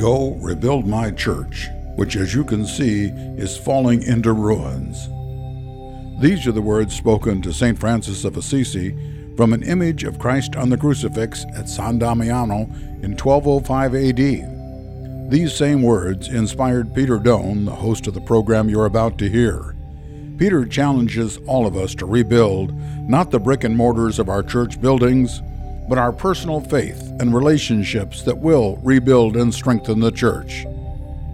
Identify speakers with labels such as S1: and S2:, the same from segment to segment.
S1: Go rebuild my church, which, as you can see, is falling into ruins. These are the words spoken to St. Francis of Assisi from an image of Christ on the crucifix at San Damiano in 1205 AD. These same words inspired Peter Doane, the host of the program you're about to hear. Peter challenges all of us to rebuild not the brick and mortars of our church buildings, but our personal faith and relationships that will rebuild and strengthen the church.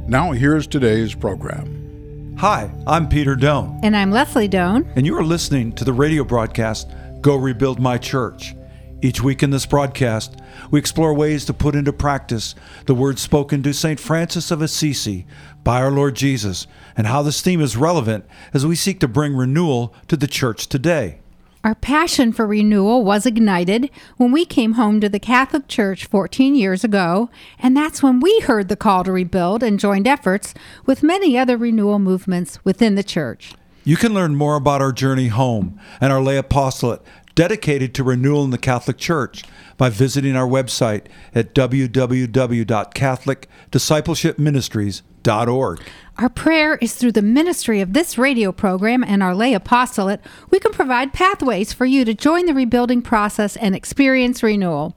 S1: Now, here's today's program.
S2: Hi, I'm Peter Doane.
S3: And I'm Leslie Doane.
S2: And you are listening to the radio broadcast, Go Rebuild My Church. Each week in this broadcast, we explore ways to put into practice the words spoken to St. Francis of Assisi by our Lord Jesus and how this theme is relevant as we seek to bring renewal to the church today.
S3: Our passion for renewal was ignited when we came home to the Catholic Church 14 years ago, and that's when we heard the call to rebuild and joined efforts with many other renewal movements within the church.
S2: You can learn more about our journey home and our lay apostolate dedicated to renewal in the Catholic Church by visiting our website at www.catholicdiscipleshipministries.org.
S3: Our prayer is through the ministry of this radio program and our lay apostolate, we can provide pathways for you to join the rebuilding process and experience renewal.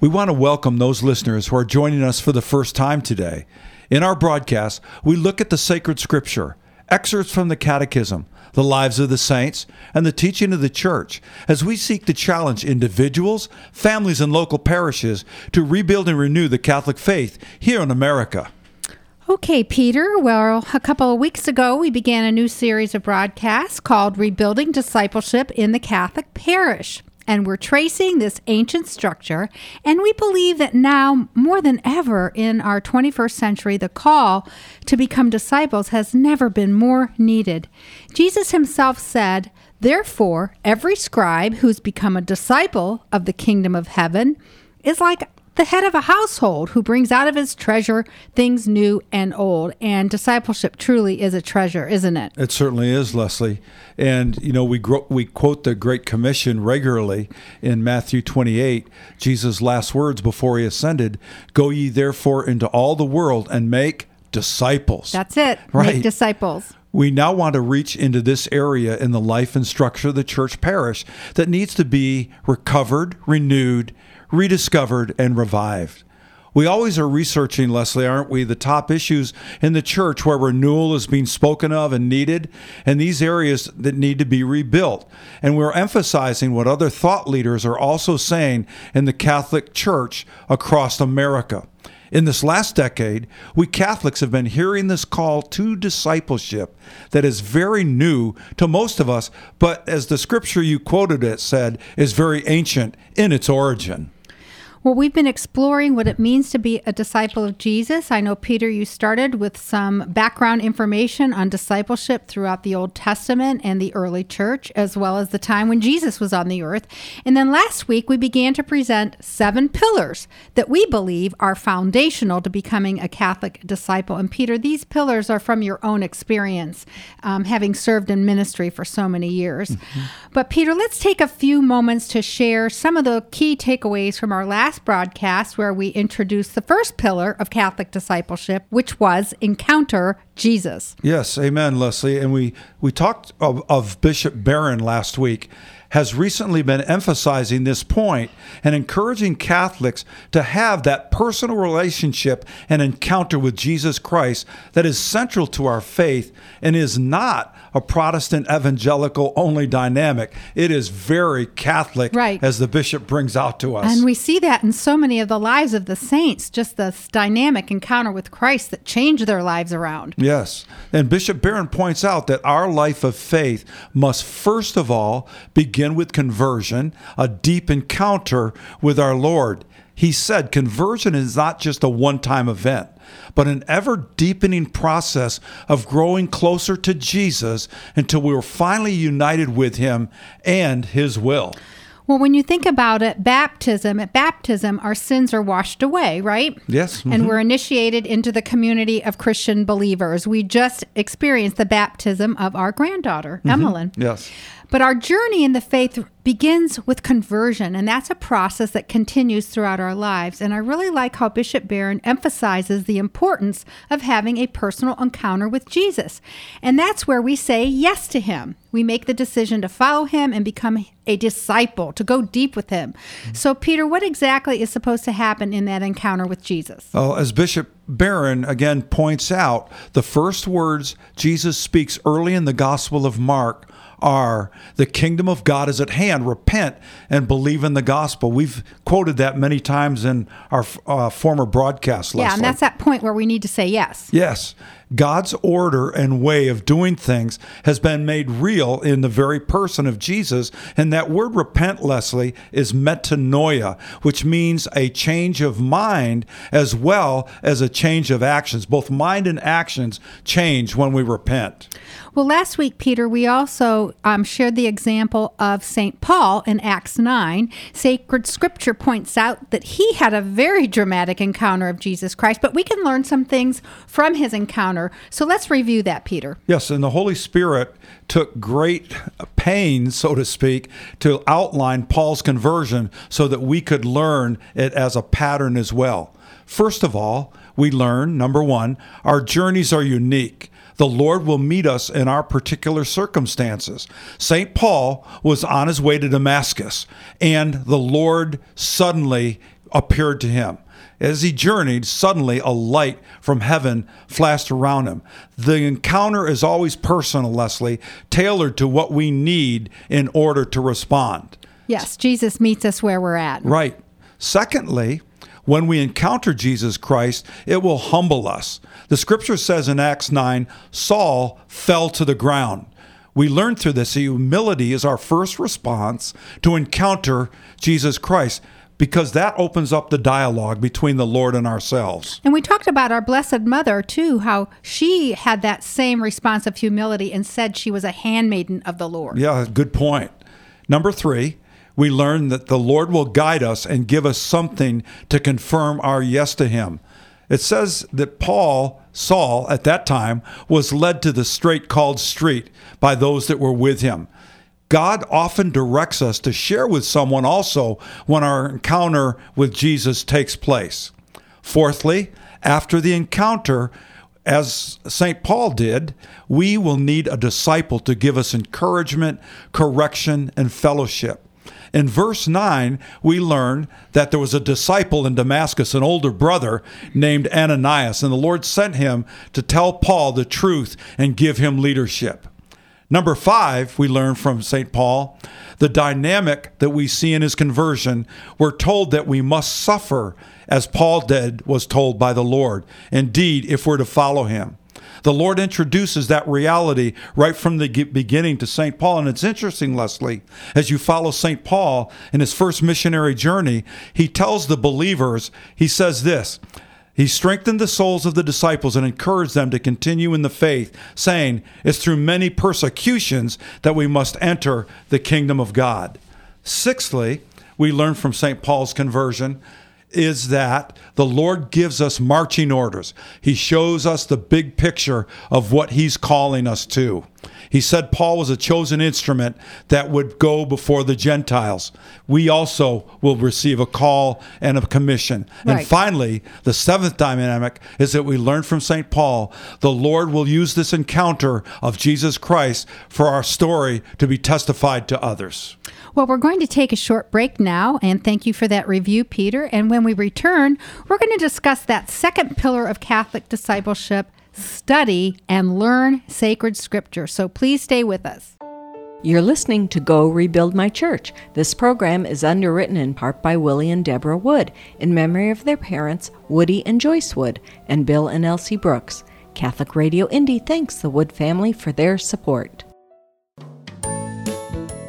S2: We want to welcome those listeners who are joining us for the first time today. In our broadcast, we look at the sacred scripture, excerpts from the catechism, the lives of the saints, and the teaching of the church as we seek to challenge individuals, families, and local parishes to rebuild and renew the Catholic faith here in America.
S3: Okay, Peter. Well, a couple of weeks ago, we began a new series of broadcasts called Rebuilding Discipleship in the Catholic Parish. And we're tracing this ancient structure, and we believe that now, more than ever in our 21st century, the call to become disciples has never been more needed. Jesus himself said, Therefore, every scribe who's become a disciple of the kingdom of heaven is like the head of a household who brings out of his treasure things new and old. And discipleship truly is a treasure, isn't it?
S2: It certainly is, Leslie. And, you know, we, we quote the Great Commission regularly in Matthew 28, Jesus' last words before he ascended Go ye therefore into all the world and make disciples.
S3: That's it.
S2: Right.
S3: Make disciples.
S2: We now want to reach into this area in the life and structure of the church parish that needs to be recovered, renewed, rediscovered, and revived. We always are researching, Leslie, aren't we, the top issues in the church where renewal is being spoken of and needed, and these areas that need to be rebuilt. And we're emphasizing what other thought leaders are also saying in the Catholic Church across America. In this last decade, we Catholics have been hearing this call to discipleship that is very new to most of us, but as the scripture you quoted it said, is very ancient in its origin.
S3: Well, we've been exploring what it means to be a disciple of Jesus. I know, Peter, you started with some background information on discipleship throughout the Old Testament and the early church, as well as the time when Jesus was on the earth. And then last week, we began to present seven pillars that we believe are foundational to becoming a Catholic disciple. And Peter, these pillars are from your own experience, um, having served in ministry for so many years. Mm-hmm. But, Peter, let's take a few moments to share some of the key takeaways from our last last broadcast where we introduced the first pillar of Catholic discipleship, which was encounter Jesus.
S2: Yes, amen, Leslie. And we, we talked of, of Bishop Barron last week has recently been emphasizing this point and encouraging Catholics to have that personal relationship and encounter with Jesus Christ that is central to our faith and is not a Protestant evangelical only dynamic. It is very Catholic,
S3: right.
S2: as the bishop brings out to us.
S3: And we see that in so many of the lives of the saints, just this dynamic encounter with Christ that changed their lives around.
S2: Yes. And Bishop Barron points out that our life of faith must first of all begin with conversion, a deep encounter with our Lord. He said conversion is not just a one time event but an ever deepening process of growing closer to Jesus until we were finally united with Him and His will.
S3: Well, when you think about it, baptism, at baptism, our sins are washed away, right?
S2: Yes.
S3: Mm-hmm. And we're initiated into the community of Christian believers. We just experienced the baptism of our granddaughter, mm-hmm. Emmeline.
S2: Yes.
S3: But our journey in the faith begins with conversion, and that's a process that continues throughout our lives. And I really like how Bishop Barron emphasizes the importance of having a personal encounter with Jesus. And that's where we say yes to him. We make the decision to follow him and become a disciple, to go deep with him. So, Peter, what exactly is supposed to happen in that encounter with Jesus?
S2: Oh, as Bishop Barron again points out, the first words Jesus speaks early in the Gospel of Mark are the kingdom of God is at hand. Repent and believe in the gospel. We've quoted that many times in our uh, former broadcast.
S3: Yeah, and that's that point where we need to say yes.
S2: Yes. God's order and way of doing things has been made real in the very person of Jesus. And that word repent, Leslie, is metanoia, which means a change of mind as well as a change of actions. Both mind and actions change when we repent.
S3: Well, last week, Peter, we also um, shared the example of St. Paul in Acts 9. Sacred scripture points out that he had a very dramatic encounter of Jesus Christ, but we can learn some things from his encounter. So let's review that, Peter.
S2: Yes, and the Holy Spirit took great pains, so to speak, to outline Paul's conversion so that we could learn it as a pattern as well. First of all, we learn number one, our journeys are unique the Lord will meet us in our particular circumstances. St. Paul was on his way to Damascus, and the Lord suddenly appeared to him. As he journeyed, suddenly a light from heaven flashed around him. The encounter is always personal, Leslie, tailored to what we need in order to respond.
S3: Yes, Jesus meets us where we're at.
S2: Right. Secondly, when we encounter Jesus Christ, it will humble us. The scripture says in Acts 9 Saul fell to the ground. We learn through this humility is our first response to encounter Jesus Christ because that opens up the dialogue between the Lord and ourselves.
S3: And we talked about our Blessed Mother too, how she had that same response of humility and said she was a handmaiden of the Lord.
S2: Yeah, good point. Number three, we learn that the Lord will guide us and give us something to confirm our yes to Him. It says that Paul, Saul, at that time, was led to the straight called street by those that were with him. God often directs us to share with someone also when our encounter with Jesus takes place. Fourthly, after the encounter, as St. Paul did, we will need a disciple to give us encouragement, correction, and fellowship. In verse 9, we learn that there was a disciple in Damascus, an older brother named Ananias, and the Lord sent him to tell Paul the truth and give him leadership. Number five, we learn from St. Paul the dynamic that we see in his conversion. We're told that we must suffer as Paul did, was told by the Lord. Indeed, if we're to follow him. The Lord introduces that reality right from the beginning to St. Paul. And it's interesting, Leslie, as you follow St. Paul in his first missionary journey, he tells the believers, he says this. He strengthened the souls of the disciples and encouraged them to continue in the faith, saying, It's through many persecutions that we must enter the kingdom of God. Sixthly, we learn from St. Paul's conversion is that the Lord gives us marching orders. He shows us the big picture of what He's calling us to. He said Paul was a chosen instrument that would go before the Gentiles. We also will receive a call and a commission. Right. And finally, the seventh dynamic is that we learn from St. Paul the Lord will use this encounter of Jesus Christ for our story to be testified to others.
S3: Well, we're going to take a short break now, and thank you for that review, Peter. And when we return, we're going to discuss that second pillar of Catholic discipleship study and learn sacred scripture. So please stay with us.
S4: You're listening to Go Rebuild My Church. This program is underwritten in part by Willie and Deborah Wood in memory of their parents, Woody and Joyce Wood, and Bill and Elsie Brooks. Catholic Radio Indy thanks the Wood family for their support.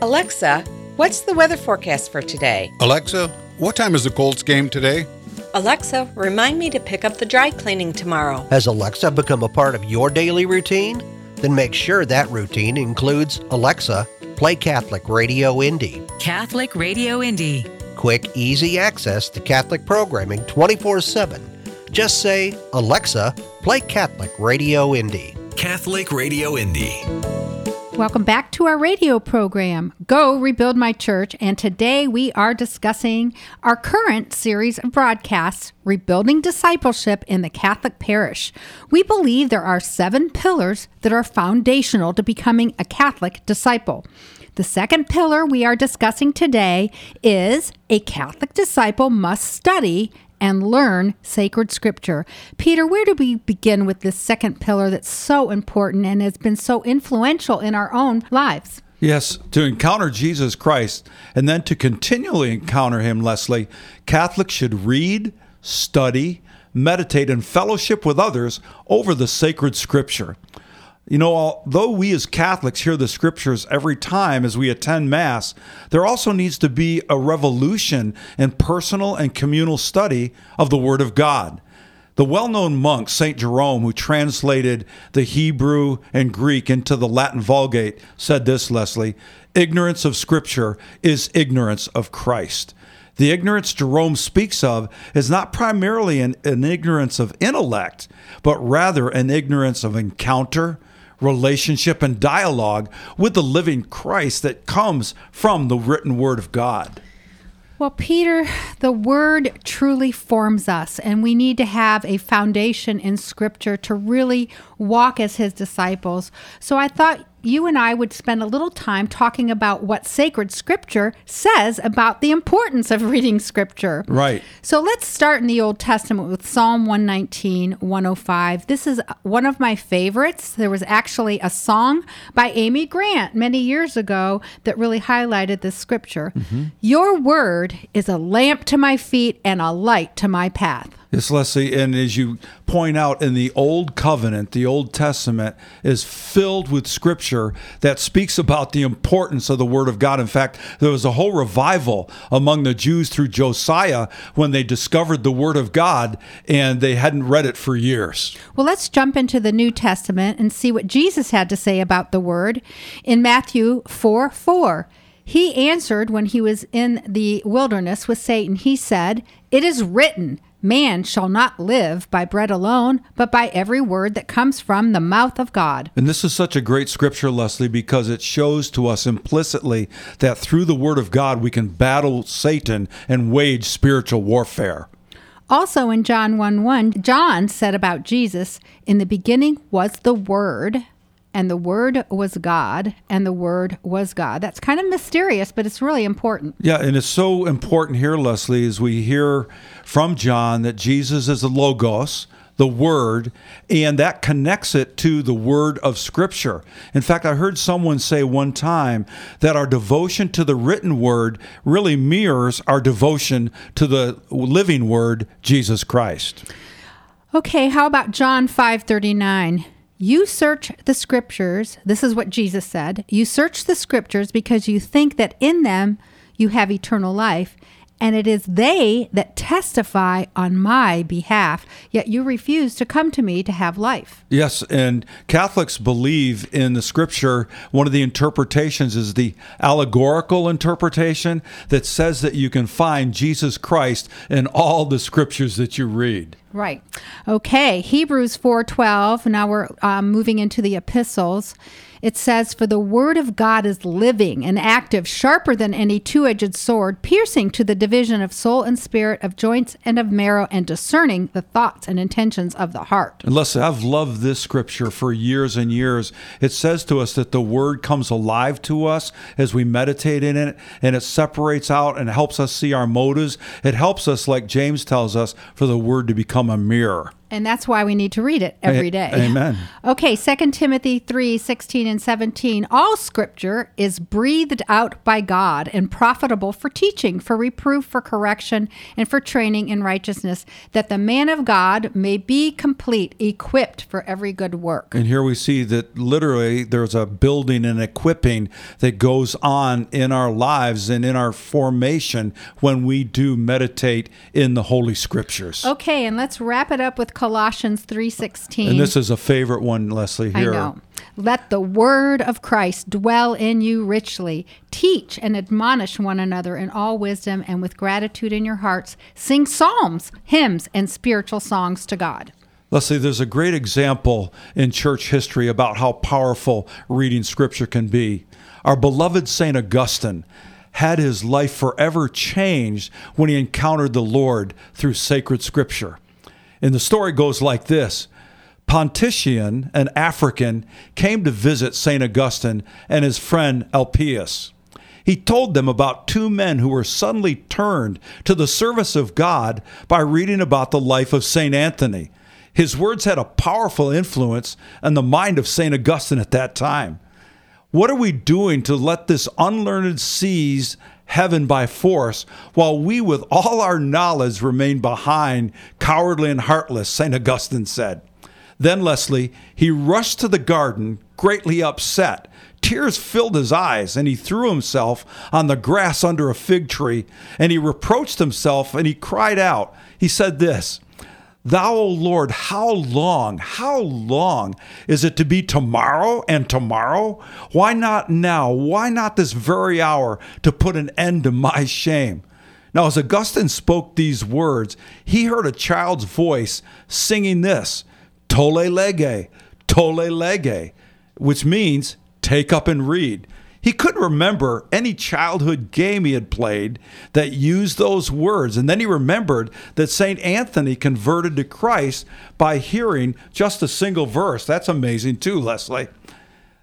S5: Alexa, What's the weather forecast for today?
S1: Alexa, what time is the Colts game today?
S5: Alexa, remind me to pick up the dry cleaning tomorrow.
S6: Has Alexa become a part of your daily routine? Then make sure that routine includes Alexa, play Catholic Radio Indy.
S7: Catholic Radio Indy.
S6: Quick, easy access to Catholic programming 24 7. Just say, Alexa, play Catholic Radio Indy.
S7: Catholic Radio Indy.
S3: Welcome back to our radio program, Go Rebuild My Church. And today we are discussing our current series of broadcasts, Rebuilding Discipleship in the Catholic Parish. We believe there are seven pillars that are foundational to becoming a Catholic disciple. The second pillar we are discussing today is a Catholic disciple must study and learn sacred scripture. Peter, where do we begin with this second pillar that's so important and has been so influential in our own lives?
S2: Yes, to encounter Jesus Christ and then to continually encounter him, Leslie, Catholics should read, study, meditate, and fellowship with others over the sacred scripture. You know, although we as Catholics hear the scriptures every time as we attend Mass, there also needs to be a revolution in personal and communal study of the Word of God. The well known monk, St. Jerome, who translated the Hebrew and Greek into the Latin Vulgate, said this, Leslie ignorance of Scripture is ignorance of Christ. The ignorance Jerome speaks of is not primarily an, an ignorance of intellect, but rather an ignorance of encounter, relationship, and dialogue with the living Christ that comes from the written Word of God.
S3: Well, Peter, the word truly forms us, and we need to have a foundation in scripture to really walk as his disciples. So I thought you and I would spend a little time talking about what sacred scripture says about the importance of reading scripture.
S2: Right.
S3: So let's start in the Old Testament with Psalm 119, 105. This is one of my favorites. There was actually a song by Amy Grant many years ago that really highlighted this scripture. Mm-hmm. Your word is a lamp to my feet and a light to my path.
S2: Yes, Leslie, and as you point out in the Old Covenant, the Old Testament is filled with scripture that speaks about the importance of the Word of God. In fact, there was a whole revival among the Jews through Josiah when they discovered the Word of God and they hadn't read it for years.
S3: Well, let's jump into the New Testament and see what Jesus had to say about the word in Matthew 4 4. He answered when he was in the wilderness with Satan, he said, It is written, Man shall not live by bread alone, but by every word that comes from the mouth of God.
S2: And this is such a great scripture, Leslie, because it shows to us implicitly that through the Word of God we can battle Satan and wage spiritual warfare.
S3: Also in John 1 1, John said about Jesus, In the beginning was the Word, and the Word was God, and the Word was God. That's kind of mysterious, but it's really important.
S2: Yeah, and it's so important here, Leslie, as we hear from John that Jesus is the Logos, the Word, and that connects it to the Word of Scripture. In fact, I heard someone say one time that our devotion to the written Word really mirrors our devotion to the living Word, Jesus Christ.
S3: Okay, how about John 5:39? You search the scriptures. This is what Jesus said. You search the scriptures because you think that in them you have eternal life, and it is they that testify on my behalf. Yet you refuse to come to me to have life.
S2: Yes, and Catholics believe in the scripture. One of the interpretations is the allegorical interpretation that says that you can find Jesus Christ in all the scriptures that you read.
S3: Right. Okay. Hebrews 4:12. Now we're um, moving into the epistles. It says, "For the word of God is living and active, sharper than any two-edged sword, piercing to the division of soul and spirit, of joints and of marrow, and discerning the thoughts and intentions of the heart."
S2: And Leslie, I've loved this scripture for years and years. It says to us that the word comes alive to us as we meditate in it, and it separates out and helps us see our motives. It helps us, like James tells us, for the word to become a mirror.
S3: And that's why we need to read it every day.
S2: Amen.
S3: Okay, 2 Timothy 3 16 and 17. All scripture is breathed out by God and profitable for teaching, for reproof, for correction, and for training in righteousness, that the man of God may be complete, equipped for every good work.
S2: And here we see that literally there's a building and equipping that goes on in our lives and in our formation when we do meditate in the Holy Scriptures.
S3: Okay, and let's wrap it up with Colossians 3:16.
S2: And this is a favorite one, Leslie,
S3: I
S2: here.
S3: know. Let the word of Christ dwell in you richly. Teach and admonish one another in all wisdom and with gratitude in your hearts. Sing psalms, hymns, and spiritual songs to God.
S2: Leslie, there's a great example in church history about how powerful reading scripture can be. Our beloved St. Augustine had his life forever changed when he encountered the Lord through sacred scripture. And the story goes like this Pontitian, an African, came to visit St. Augustine and his friend Alypius. He told them about two men who were suddenly turned to the service of God by reading about the life of St. Anthony. His words had a powerful influence on the mind of St. Augustine at that time. What are we doing to let this unlearned seize heaven by force while we, with all our knowledge, remain behind, cowardly and heartless? St. Augustine said. Then, Leslie, he rushed to the garden, greatly upset. Tears filled his eyes, and he threw himself on the grass under a fig tree, and he reproached himself, and he cried out. He said this Thou, O Lord, how long, how long is it to be tomorrow and tomorrow? Why not now? Why not this very hour to put an end to my shame? Now, as Augustine spoke these words, he heard a child's voice singing this Tolle lege, tolle lege, which means take up and read. He couldn't remember any childhood game he had played that used those words. And then he remembered that St. Anthony converted to Christ by hearing just a single verse. That's amazing, too, Leslie.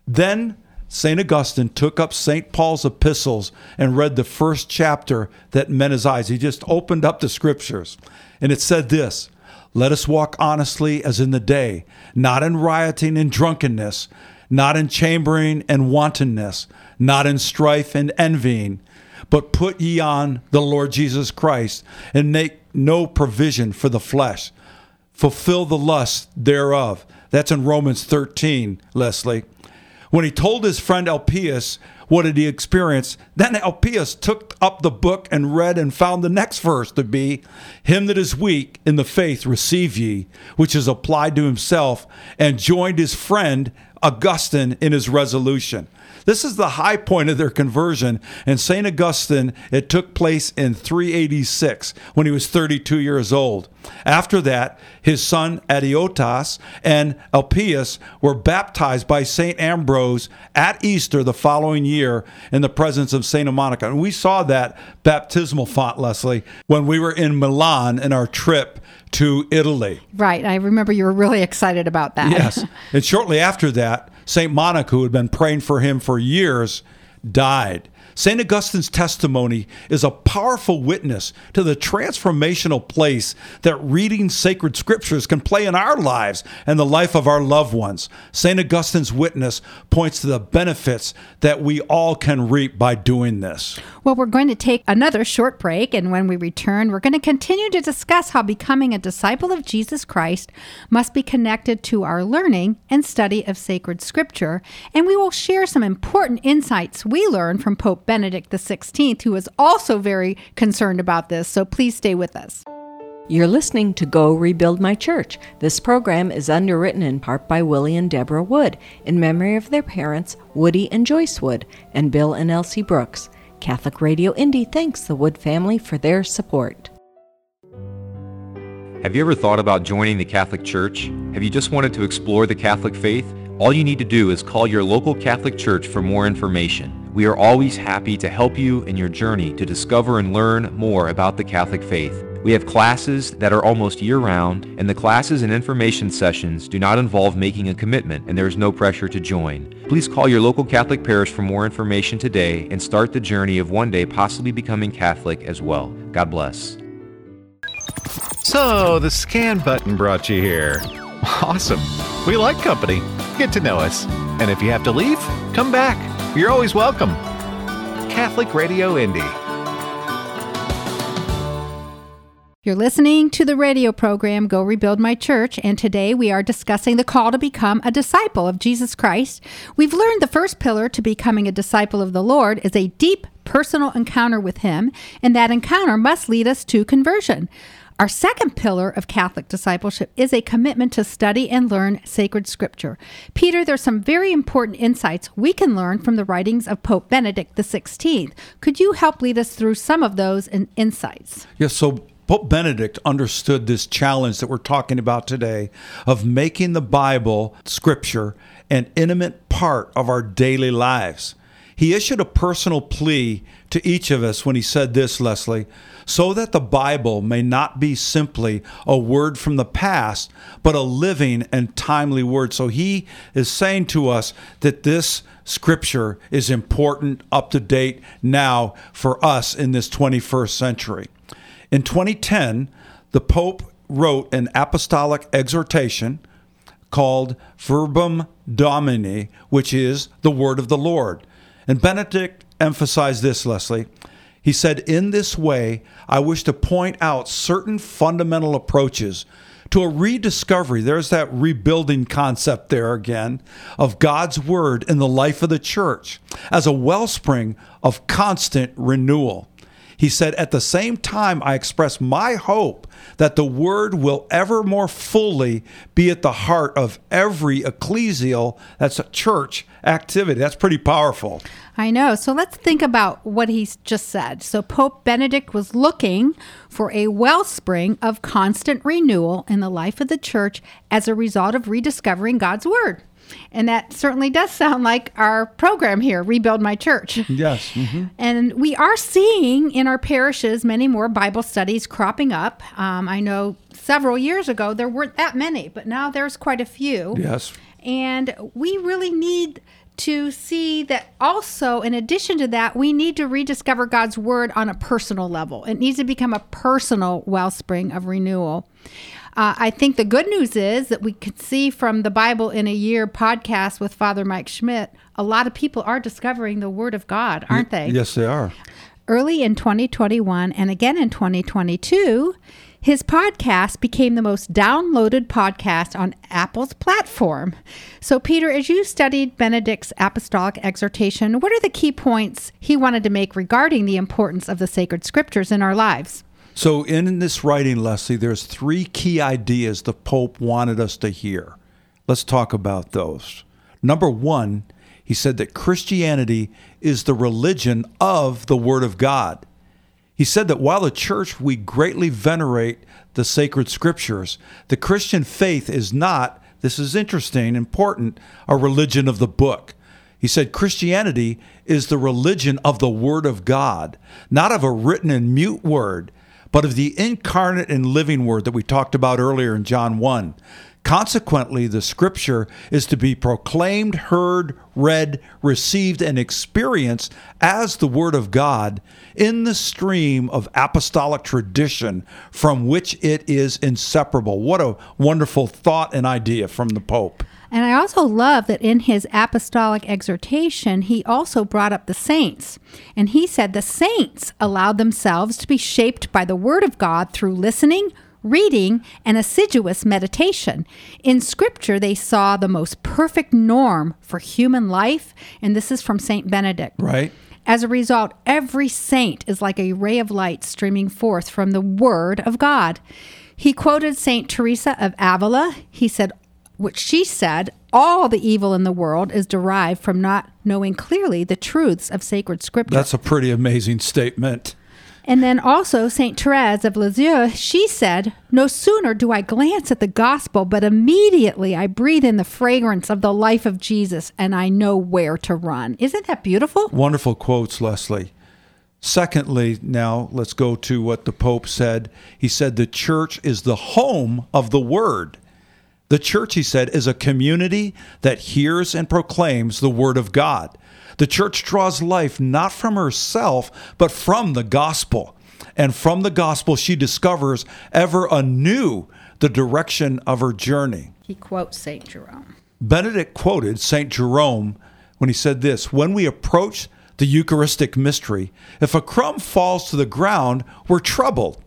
S2: Then St. Augustine took up St. Paul's epistles and read the first chapter that met his eyes. He just opened up the scriptures. And it said this Let us walk honestly as in the day, not in rioting and drunkenness, not in chambering and wantonness not in strife and envying, but put ye on the Lord Jesus Christ, and make no provision for the flesh. Fulfill the lust thereof. That's in Romans 13, Leslie. When he told his friend Alypius what did he experience, then Alypius took up the book and read and found the next verse to be, Him that is weak in the faith receive ye, which is applied to himself, and joined his friend Augustine in his resolution. This is the high point of their conversion. And St. Augustine, it took place in 386 when he was 32 years old. After that, his son Adeodatus and Alypius were baptized by St. Ambrose at Easter the following year in the presence of St. Monica. And we saw that baptismal font, Leslie, when we were in Milan in our trip to Italy.
S3: Right. I remember you were really excited about that.
S2: Yes. and shortly after that, St. Monica, who had been praying for him for years, died. St. Augustine's testimony is a powerful witness to the transformational place that reading sacred scriptures can play in our lives and the life of our loved ones. St. Augustine's witness points to the benefits that we all can reap by doing this.
S3: Well, we're going to take another short break, and when we return, we're going to continue to discuss how becoming a disciple of Jesus Christ must be connected to our learning and study of sacred scripture, and we will share some important insights we learned from Pope Benedict XVI, who was also very concerned about this. So please stay with us.
S4: You're listening to Go Rebuild My Church. This program is underwritten in part by Willie and Deborah Wood in memory of their parents, Woody and Joyce Wood, and Bill and Elsie Brooks. Catholic Radio Indy thanks the Wood family for their support.
S8: Have you ever thought about joining the Catholic Church? Have you just wanted to explore the Catholic faith? All you need to do is call your local Catholic Church for more information. We are always happy to help you in your journey to discover and learn more about the Catholic faith. We have classes that are almost year-round, and the classes and information sessions do not involve making a commitment, and there is no pressure to join. Please call your local Catholic parish for more information today and start the journey of one day possibly becoming Catholic as well. God bless.
S9: So, the scan button brought you here. Awesome. We like company. Get to know us. And if you have to leave, come back. You're always welcome. Catholic Radio Indy.
S3: You're listening to the radio program Go Rebuild My Church, and today we are discussing the call to become a disciple of Jesus Christ. We've learned the first pillar to becoming a disciple of the Lord is a deep personal encounter with Him, and that encounter must lead us to conversion. Our second pillar of Catholic discipleship is a commitment to study and learn sacred scripture. Peter, there's some very important insights we can learn from the writings of Pope Benedict XVI. Could you help lead us through some of those in- insights?
S2: Yes, so Pope Benedict understood this challenge that we're talking about today of making the Bible, Scripture, an intimate part of our daily lives. He issued a personal plea to each of us when he said this, Leslie, so that the Bible may not be simply a word from the past, but a living and timely word. So he is saying to us that this scripture is important, up to date now for us in this 21st century. In 2010, the Pope wrote an apostolic exhortation called Verbum Domini, which is the word of the Lord. And Benedict emphasized this, Leslie. He said, In this way, I wish to point out certain fundamental approaches to a rediscovery. There's that rebuilding concept there again of God's word in the life of the church as a wellspring of constant renewal. He said, At the same time, I express my hope that the word will ever more fully be at the heart of every ecclesial, that's a church activity. That's pretty powerful.
S3: I know. So let's think about what he's just said. So Pope Benedict was looking for a wellspring of constant renewal in the life of the church as a result of rediscovering God's word. And that certainly does sound like our program here, Rebuild My Church.
S2: Yes. Mm-hmm.
S3: And we are seeing in our parishes many more Bible studies cropping up. Um, I know several years ago there weren't that many, but now there's quite a few.
S2: Yes.
S3: And we really need to see that also, in addition to that, we need to rediscover God's word on a personal level. It needs to become a personal wellspring of renewal. Uh, I think the good news is that we can see from the Bible in a Year podcast with Father Mike Schmitz, a lot of people are discovering the Word of God, aren't they?
S2: Yes, they are.
S3: Early in 2021 and again in 2022, his podcast became the most downloaded podcast on Apple's platform. So, Peter, as you studied Benedict's apostolic exhortation, what are the key points he wanted to make regarding the importance of the sacred scriptures in our lives?
S2: So, in this writing, Leslie, there's three key ideas the Pope wanted us to hear. Let's talk about those. Number one, he said that Christianity is the religion of the Word of God. He said that while the church we greatly venerate the sacred scriptures, the Christian faith is not, this is interesting, important, a religion of the book. He said Christianity is the religion of the Word of God, not of a written and mute word, but of the incarnate and living Word that we talked about earlier in John 1. Consequently, the scripture is to be proclaimed, heard, read, received, and experienced as the Word of God in the stream of apostolic tradition from which it is inseparable. What a wonderful thought and idea from the Pope.
S3: And I also love that in his apostolic exhortation, he also brought up the saints. And he said the saints allowed themselves to be shaped by the Word of God through listening, reading, and assiduous meditation. In Scripture, they saw the most perfect norm for human life. And this is from St. Benedict.
S2: Right.
S3: As a result, every saint is like a ray of light streaming forth from the Word of God. He quoted St. Teresa of Avila. He said, which she said, all the evil in the world is derived from not knowing clearly the truths of sacred scripture.
S2: That's a pretty amazing statement.
S3: And then also St. Therese of Lisieux, she said, No sooner do I glance at the gospel, but immediately I breathe in the fragrance of the life of Jesus and I know where to run. Isn't that beautiful?
S2: Wonderful quotes, Leslie. Secondly, now let's go to what the Pope said. He said the church is the home of the word. The church, he said, is a community that hears and proclaims the word of God. The church draws life not from herself, but from the gospel. And from the gospel, she discovers ever anew the direction of her journey.
S3: He quotes St. Jerome.
S2: Benedict quoted St. Jerome when he said this When we approach the Eucharistic mystery, if a crumb falls to the ground, we're troubled.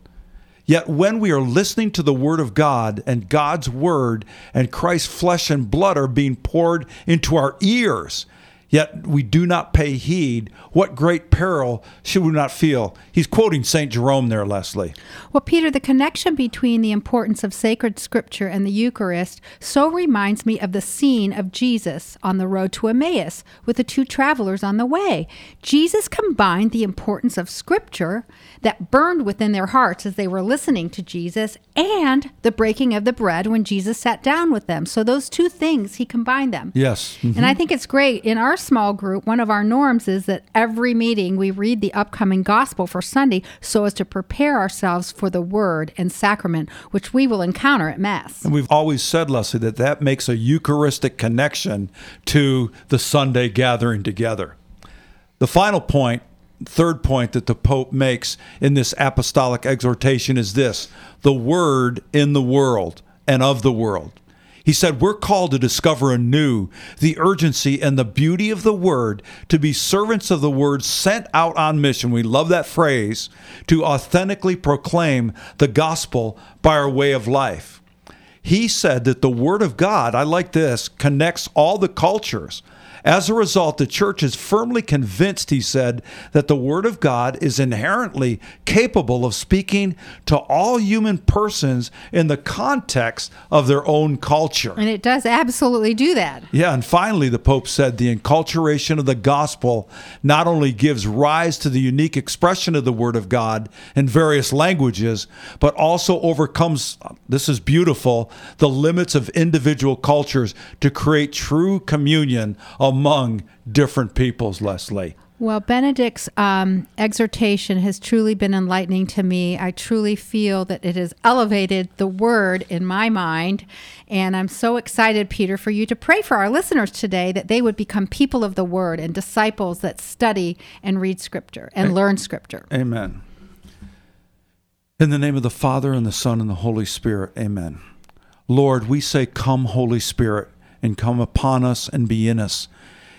S2: Yet when we are listening to the Word of God and God's Word and Christ's flesh and blood are being poured into our ears, yet we do not pay heed, what great peril should we not feel? He's quoting St. Jerome there, Leslie.
S3: Well, Peter, the connection between the importance of sacred scripture and the Eucharist so reminds me of the scene of Jesus on the road to Emmaus with the two travelers on the way. Jesus combined the importance of scripture that burned within their hearts as they were listening to Jesus and the breaking of the bread when Jesus sat down with them. So those two things, he combined them.
S2: Yes. Mm-hmm.
S3: And I think it's great. In our small group, one of our norms is that every meeting we read the upcoming gospel for Sunday so as to prepare ourselves for the word and sacrament, which we will encounter at Mass.
S2: And we've always said, Leslie, that that makes a Eucharistic connection to the Sunday gathering together. The final point, third point that the Pope makes in this apostolic exhortation is this the word in the world and of the world. He said, We're called to discover anew the urgency and the beauty of the word, to be servants of the word sent out on mission. We love that phrase to authentically proclaim the gospel by our way of life. He said that the word of God, I like this, connects all the cultures. As a result, the church is firmly convinced, he said, that the Word of God is inherently capable of speaking to all human persons in the context of their own culture.
S3: And it does absolutely do that.
S2: Yeah, and finally, the Pope said the enculturation of the gospel not only gives rise to the unique expression of the Word of God in various languages, but also overcomes, this is beautiful, the limits of individual cultures to create true communion among different peoples, Leslie.
S3: Well, Benedict's um, exhortation has truly been enlightening to me. I truly feel that it has elevated the word in my mind. And I'm so excited, Peter, for you to pray for our listeners today that they would become people of the word and disciples that study and read scripture and learn scripture.
S2: Amen. In the name of the Father, and the Son, and the Holy Spirit, amen. Lord, we say, Come, Holy Spirit, and come upon us and be in us.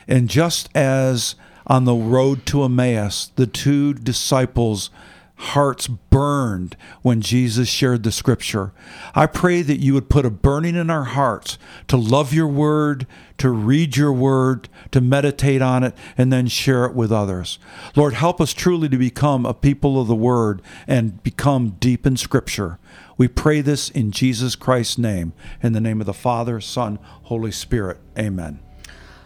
S2: And just as on the road to Emmaus, the two disciples' hearts burned when Jesus shared the scripture, I pray that you would put a burning in our hearts to love your word, to read your word, to meditate on it, and then share it with others. Lord, help us truly to become a people of the word and become deep in scripture. We pray this in Jesus Christ's name, in the name of the Father, Son, Holy Spirit. Amen.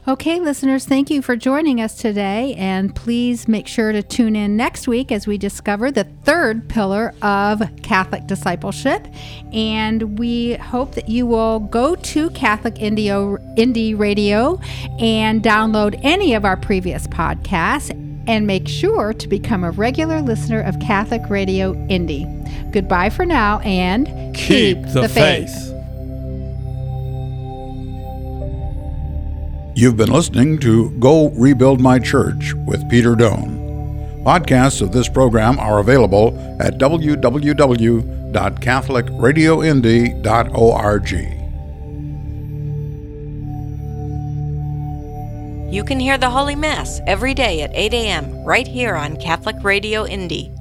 S3: Okay, listeners, thank you for joining us today. And please make sure to tune in next week as we discover the third pillar of Catholic discipleship. And we hope that you will go to Catholic Indio, Indie Radio and download any of our previous podcasts and make sure to become a regular listener of Catholic Radio Indy. Goodbye for now and
S2: keep, keep the, the, faith. faith.
S1: You've been listening to Go Rebuild My Church with Peter Doane. Podcasts of this program are available at www.catholicradioindy.org.
S5: You can hear the Holy Mass every day at 8 a.m. right here on Catholic Radio Indy.